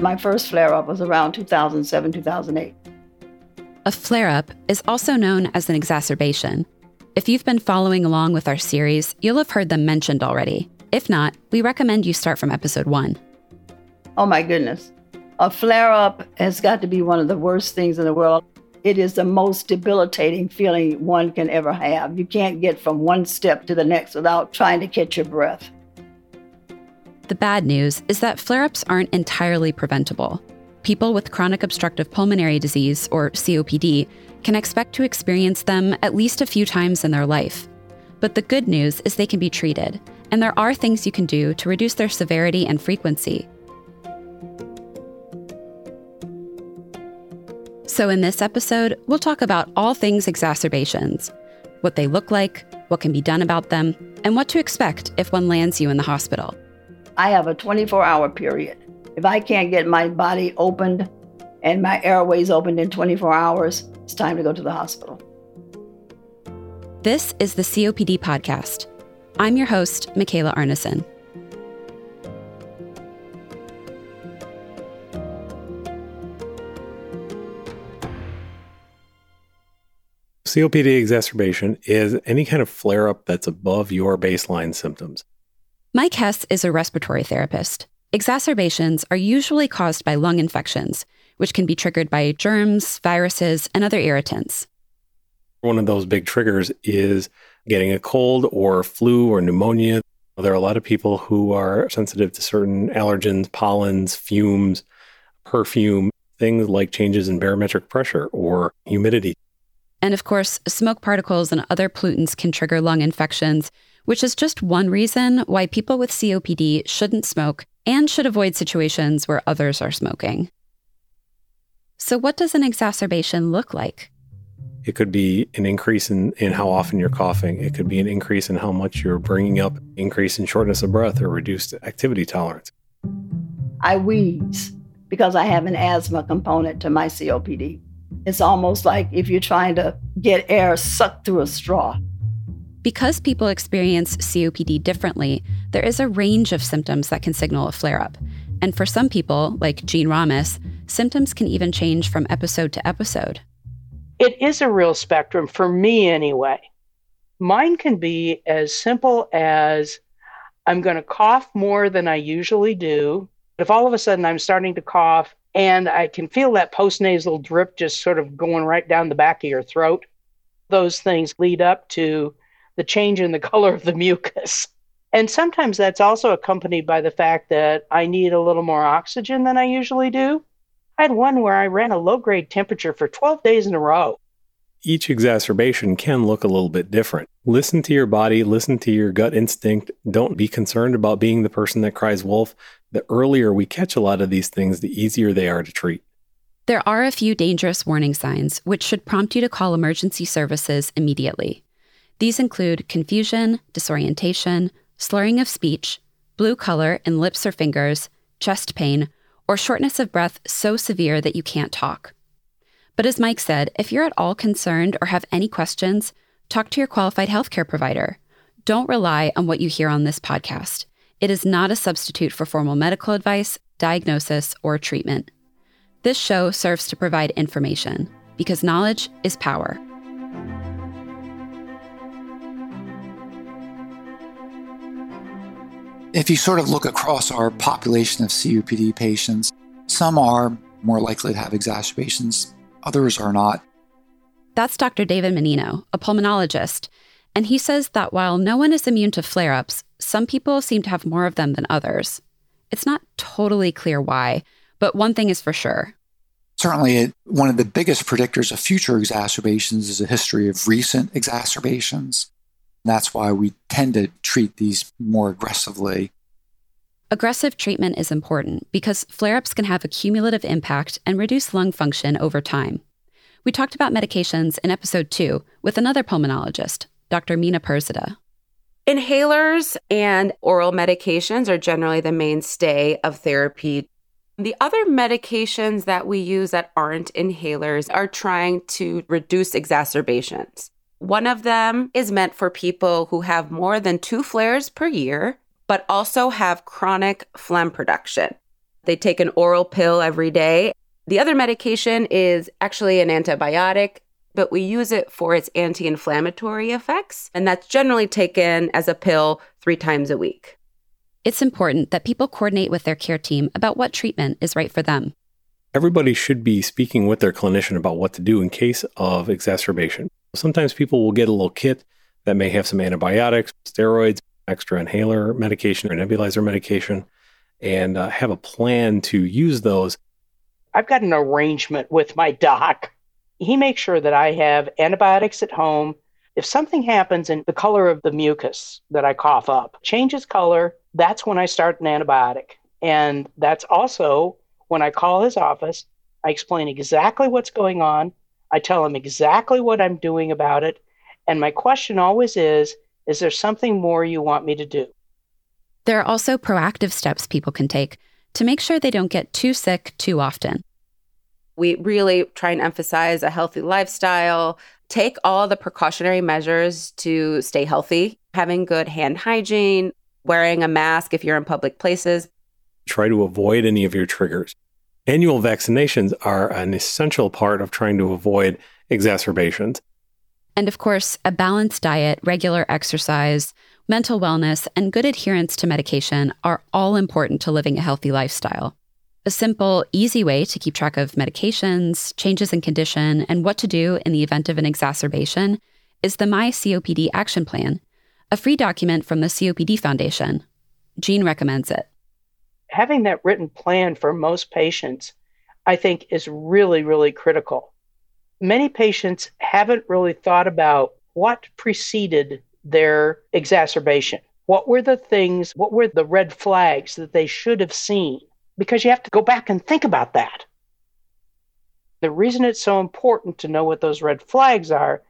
My first flare up was around 2007, 2008. A flare up is also known as an exacerbation. If you've been following along with our series, you'll have heard them mentioned already. If not, we recommend you start from episode one. Oh my goodness. A flare up has got to be one of the worst things in the world. It is the most debilitating feeling one can ever have. You can't get from one step to the next without trying to catch your breath. The bad news is that flare ups aren't entirely preventable. People with chronic obstructive pulmonary disease, or COPD, can expect to experience them at least a few times in their life. But the good news is they can be treated, and there are things you can do to reduce their severity and frequency. So, in this episode, we'll talk about all things exacerbations what they look like, what can be done about them, and what to expect if one lands you in the hospital. I have a 24 hour period. If I can't get my body opened and my airways opened in 24 hours, it's time to go to the hospital. This is the COPD podcast. I'm your host, Michaela Arneson. COPD exacerbation is any kind of flare up that's above your baseline symptoms. Mike Hess is a respiratory therapist. Exacerbations are usually caused by lung infections, which can be triggered by germs, viruses, and other irritants. One of those big triggers is getting a cold or flu or pneumonia. There are a lot of people who are sensitive to certain allergens, pollens, fumes, perfume, things like changes in barometric pressure or humidity. And of course, smoke particles and other pollutants can trigger lung infections, which is just one reason why people with COPD shouldn't smoke and should avoid situations where others are smoking. So, what does an exacerbation look like? It could be an increase in, in how often you're coughing. It could be an increase in how much you're bringing up, increase in shortness of breath or reduced activity tolerance. I wheeze because I have an asthma component to my COPD. It's almost like if you're trying to get air sucked through a straw. Because people experience COPD differently, there is a range of symptoms that can signal a flare up. And for some people, like Jean Rommes, symptoms can even change from episode to episode. It is a real spectrum for me, anyway. Mine can be as simple as I'm going to cough more than I usually do. But if all of a sudden I'm starting to cough and I can feel that postnasal drip just sort of going right down the back of your throat, those things lead up to the change in the color of the mucus. And sometimes that's also accompanied by the fact that I need a little more oxygen than I usually do. I had one where I ran a low grade temperature for 12 days in a row. Each exacerbation can look a little bit different. Listen to your body, listen to your gut instinct. Don't be concerned about being the person that cries wolf. The earlier we catch a lot of these things, the easier they are to treat. There are a few dangerous warning signs which should prompt you to call emergency services immediately. These include confusion, disorientation, slurring of speech, blue color in lips or fingers, chest pain, or shortness of breath so severe that you can't talk. But as Mike said, if you're at all concerned or have any questions, talk to your qualified healthcare provider. Don't rely on what you hear on this podcast. It is not a substitute for formal medical advice, diagnosis, or treatment. This show serves to provide information because knowledge is power. If you sort of look across our population of COPD patients, some are more likely to have exacerbations, others are not. That's Dr. David Mannino, a pulmonologist, and he says that while no one is immune to flare ups, some people seem to have more of them than others. It's not totally clear why, but one thing is for sure. Certainly, one of the biggest predictors of future exacerbations is a history of recent exacerbations. That's why we tend to treat these more aggressively. Aggressive treatment is important because flare ups can have a cumulative impact and reduce lung function over time. We talked about medications in episode two with another pulmonologist, Dr. Mina Persida. Inhalers and oral medications are generally the mainstay of therapy. The other medications that we use that aren't inhalers are trying to reduce exacerbations. One of them is meant for people who have more than two flares per year, but also have chronic phlegm production. They take an oral pill every day. The other medication is actually an antibiotic, but we use it for its anti inflammatory effects. And that's generally taken as a pill three times a week. It's important that people coordinate with their care team about what treatment is right for them. Everybody should be speaking with their clinician about what to do in case of exacerbation. Sometimes people will get a little kit that may have some antibiotics, steroids, extra inhaler medication or nebulizer medication, and uh, have a plan to use those. I've got an arrangement with my doc. He makes sure that I have antibiotics at home. If something happens and the color of the mucus that I cough up changes color, that's when I start an antibiotic. And that's also when I call his office. I explain exactly what's going on. I tell him exactly what I'm doing about it. And my question always is Is there something more you want me to do? There are also proactive steps people can take to make sure they don't get too sick too often. We really try and emphasize a healthy lifestyle, take all the precautionary measures to stay healthy, having good hand hygiene, wearing a mask if you're in public places. Try to avoid any of your triggers. Annual vaccinations are an essential part of trying to avoid exacerbations. And of course, a balanced diet, regular exercise, mental wellness, and good adherence to medication are all important to living a healthy lifestyle. A simple, easy way to keep track of medications, changes in condition, and what to do in the event of an exacerbation is the My COPD Action Plan, a free document from the COPD Foundation. Jean recommends it. Having that written plan for most patients, I think, is really, really critical many patients haven't really thought about what preceded their exacerbation. What were the things, what were the red flags that they should have seen? Because you have to go back and think about that. The reason it's so important to know what those red flags are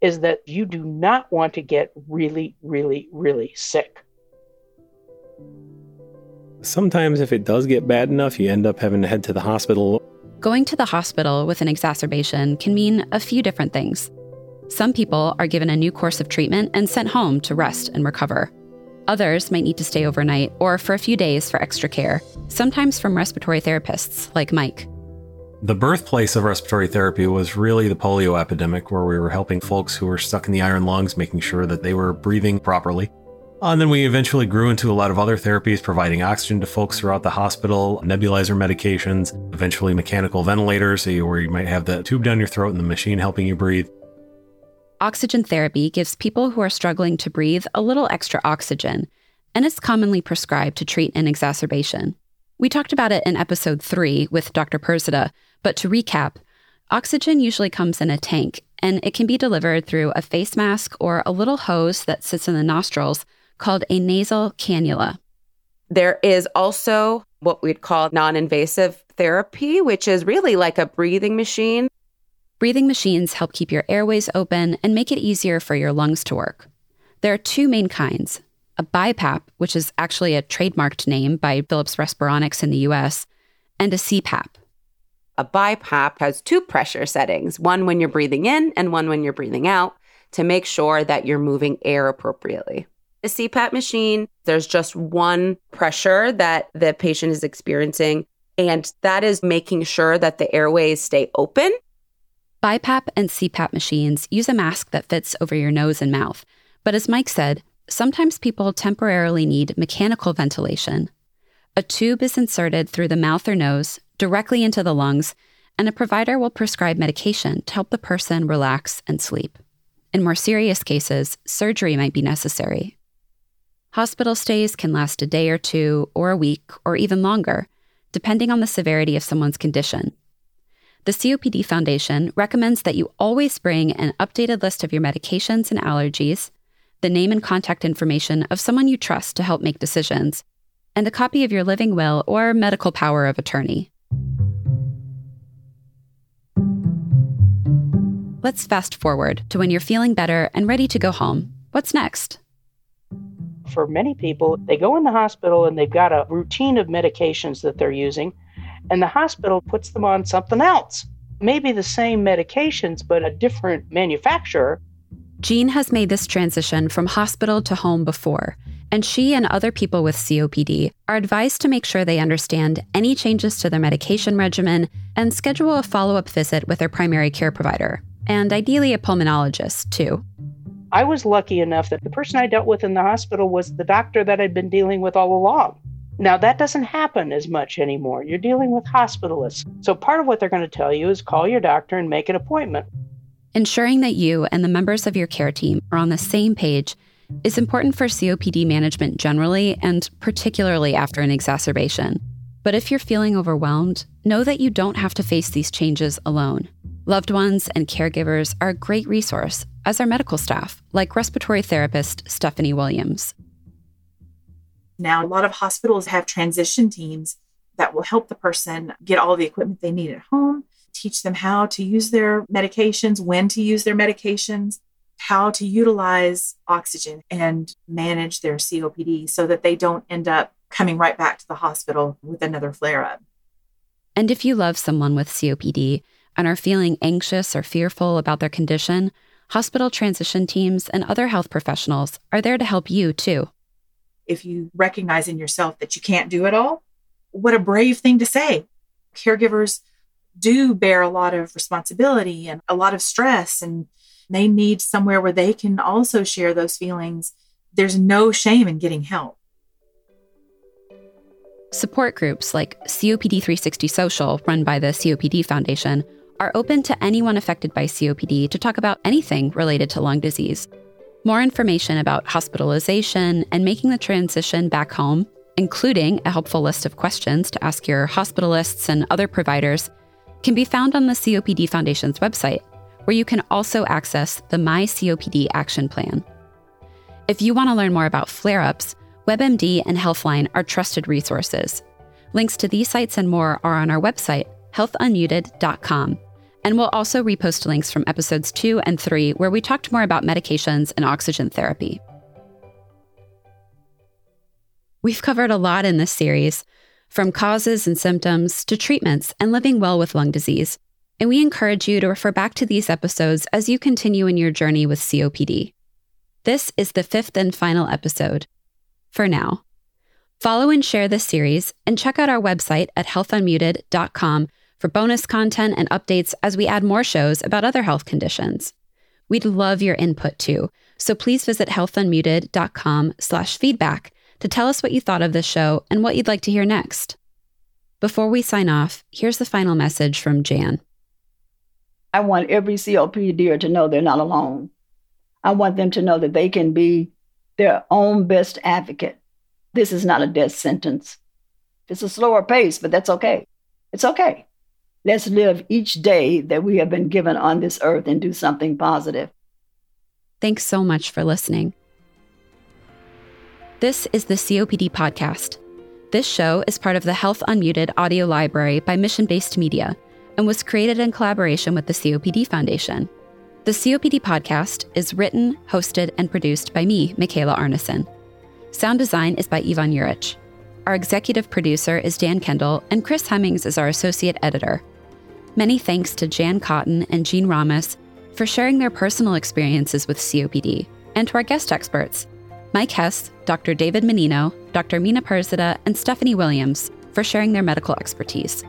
is that you do not want to get really, really, really sick. Sometimes, if it does get bad enough, you end up having to head to the hospital Going to the hospital with an exacerbation can mean a few different things. Some people are given a new course of treatment and sent home to rest and recover. Others might need to stay overnight or for a few days for extra care, sometimes from respiratory therapists like Mike. The birthplace of respiratory therapy was really the polio epidemic, where we were helping folks who were stuck in the iron lungs, making sure that they were breathing properly. Uh, and then we eventually grew into a lot of other therapies, providing oxygen to folks throughout the hospital, nebulizer medications, eventually mechanical ventilators, where you might have the tube down your throat and the machine helping you breathe. Oxygen therapy gives people who are struggling to breathe a little extra oxygen, and it's commonly prescribed to treat an exacerbation. We talked about it in episode 3 with Dr. Persida, but to recap, oxygen usually comes in a tank, and it can be delivered through a face mask or a little hose that sits in the nostrils called a nasal cannula. There is also what we'd call non invasive therapy, which is really like a breathing machine. Breathing machines help keep your airways open and make it easier for your lungs to work. There are two main kinds a BiPAP, which is actually a trademarked name by Philips Respironics in the US, and a CPAP. A BiPAP has two pressure settings one when you're breathing in and one when you're breathing out to make sure that you're moving air appropriately a CPAP machine, there's just one pressure that the patient is experiencing, and that is making sure that the airways stay open. BiPAP and CPAP machines use a mask that fits over your nose and mouth. But as Mike said, sometimes people temporarily need mechanical ventilation. A tube is inserted through the mouth or nose directly into the lungs, and a provider will prescribe medication to help the person relax and sleep. In more serious cases, surgery might be necessary Hospital stays can last a day or two, or a week, or even longer, depending on the severity of someone's condition. The COPD Foundation recommends that you always bring an updated list of your medications and allergies, the name and contact information of someone you trust to help make decisions, and a copy of your living will or medical power of attorney. Let's fast forward to when you're feeling better and ready to go home. What's next? For many people, they go in the hospital and they've got a routine of medications that they're using, and the hospital puts them on something else. Maybe the same medications, but a different manufacturer. Jean has made this transition from hospital to home before, and she and other people with COPD are advised to make sure they understand any changes to their medication regimen and schedule a follow up visit with their primary care provider, and ideally a pulmonologist, too. I was lucky enough that the person I dealt with in the hospital was the doctor that I'd been dealing with all along. Now, that doesn't happen as much anymore. You're dealing with hospitalists. So, part of what they're going to tell you is call your doctor and make an appointment. Ensuring that you and the members of your care team are on the same page is important for COPD management generally and particularly after an exacerbation. But if you're feeling overwhelmed, know that you don't have to face these changes alone. Loved ones and caregivers are a great resource, as our medical staff, like respiratory therapist Stephanie Williams. Now, a lot of hospitals have transition teams that will help the person get all the equipment they need at home, teach them how to use their medications, when to use their medications, how to utilize oxygen and manage their COPD so that they don't end up coming right back to the hospital with another flare up. And if you love someone with COPD and are feeling anxious or fearful about their condition, hospital transition teams and other health professionals are there to help you too. If you recognize in yourself that you can't do it all, what a brave thing to say. Caregivers do bear a lot of responsibility and a lot of stress and they need somewhere where they can also share those feelings. There's no shame in getting help. Support groups like COPD 360 Social, run by the COPD Foundation, are open to anyone affected by COPD to talk about anything related to lung disease. More information about hospitalization and making the transition back home, including a helpful list of questions to ask your hospitalists and other providers, can be found on the COPD Foundation's website where you can also access the My COPD Action Plan. If you want to learn more about flare ups, WebMD and Healthline are trusted resources. Links to these sites and more are on our website, healthunmuted.com. And we'll also repost links from episodes two and three, where we talked more about medications and oxygen therapy. We've covered a lot in this series, from causes and symptoms to treatments and living well with lung disease and we encourage you to refer back to these episodes as you continue in your journey with COPD. This is the fifth and final episode. For now, follow and share this series and check out our website at healthunmuted.com for bonus content and updates as we add more shows about other health conditions. We'd love your input too, so please visit healthunmuted.com slash feedback to tell us what you thought of this show and what you'd like to hear next. Before we sign off, here's the final message from Jan. I want every COPDer to know they're not alone. I want them to know that they can be their own best advocate. This is not a death sentence. It's a slower pace, but that's okay. It's okay. Let's live each day that we have been given on this earth and do something positive. Thanks so much for listening. This is the COPD Podcast. This show is part of the Health Unmuted audio library by Mission Based Media and was created in collaboration with the COPD Foundation. The COPD podcast is written, hosted, and produced by me, Michaela Arneson. Sound design is by Ivan Jurich. Our executive producer is Dan Kendall, and Chris Hemmings is our associate editor. Many thanks to Jan Cotton and Jean Rommes for sharing their personal experiences with COPD, and to our guest experts, Mike Hess, Dr. David Mannino, Dr. Mina Perzida, and Stephanie Williams, for sharing their medical expertise.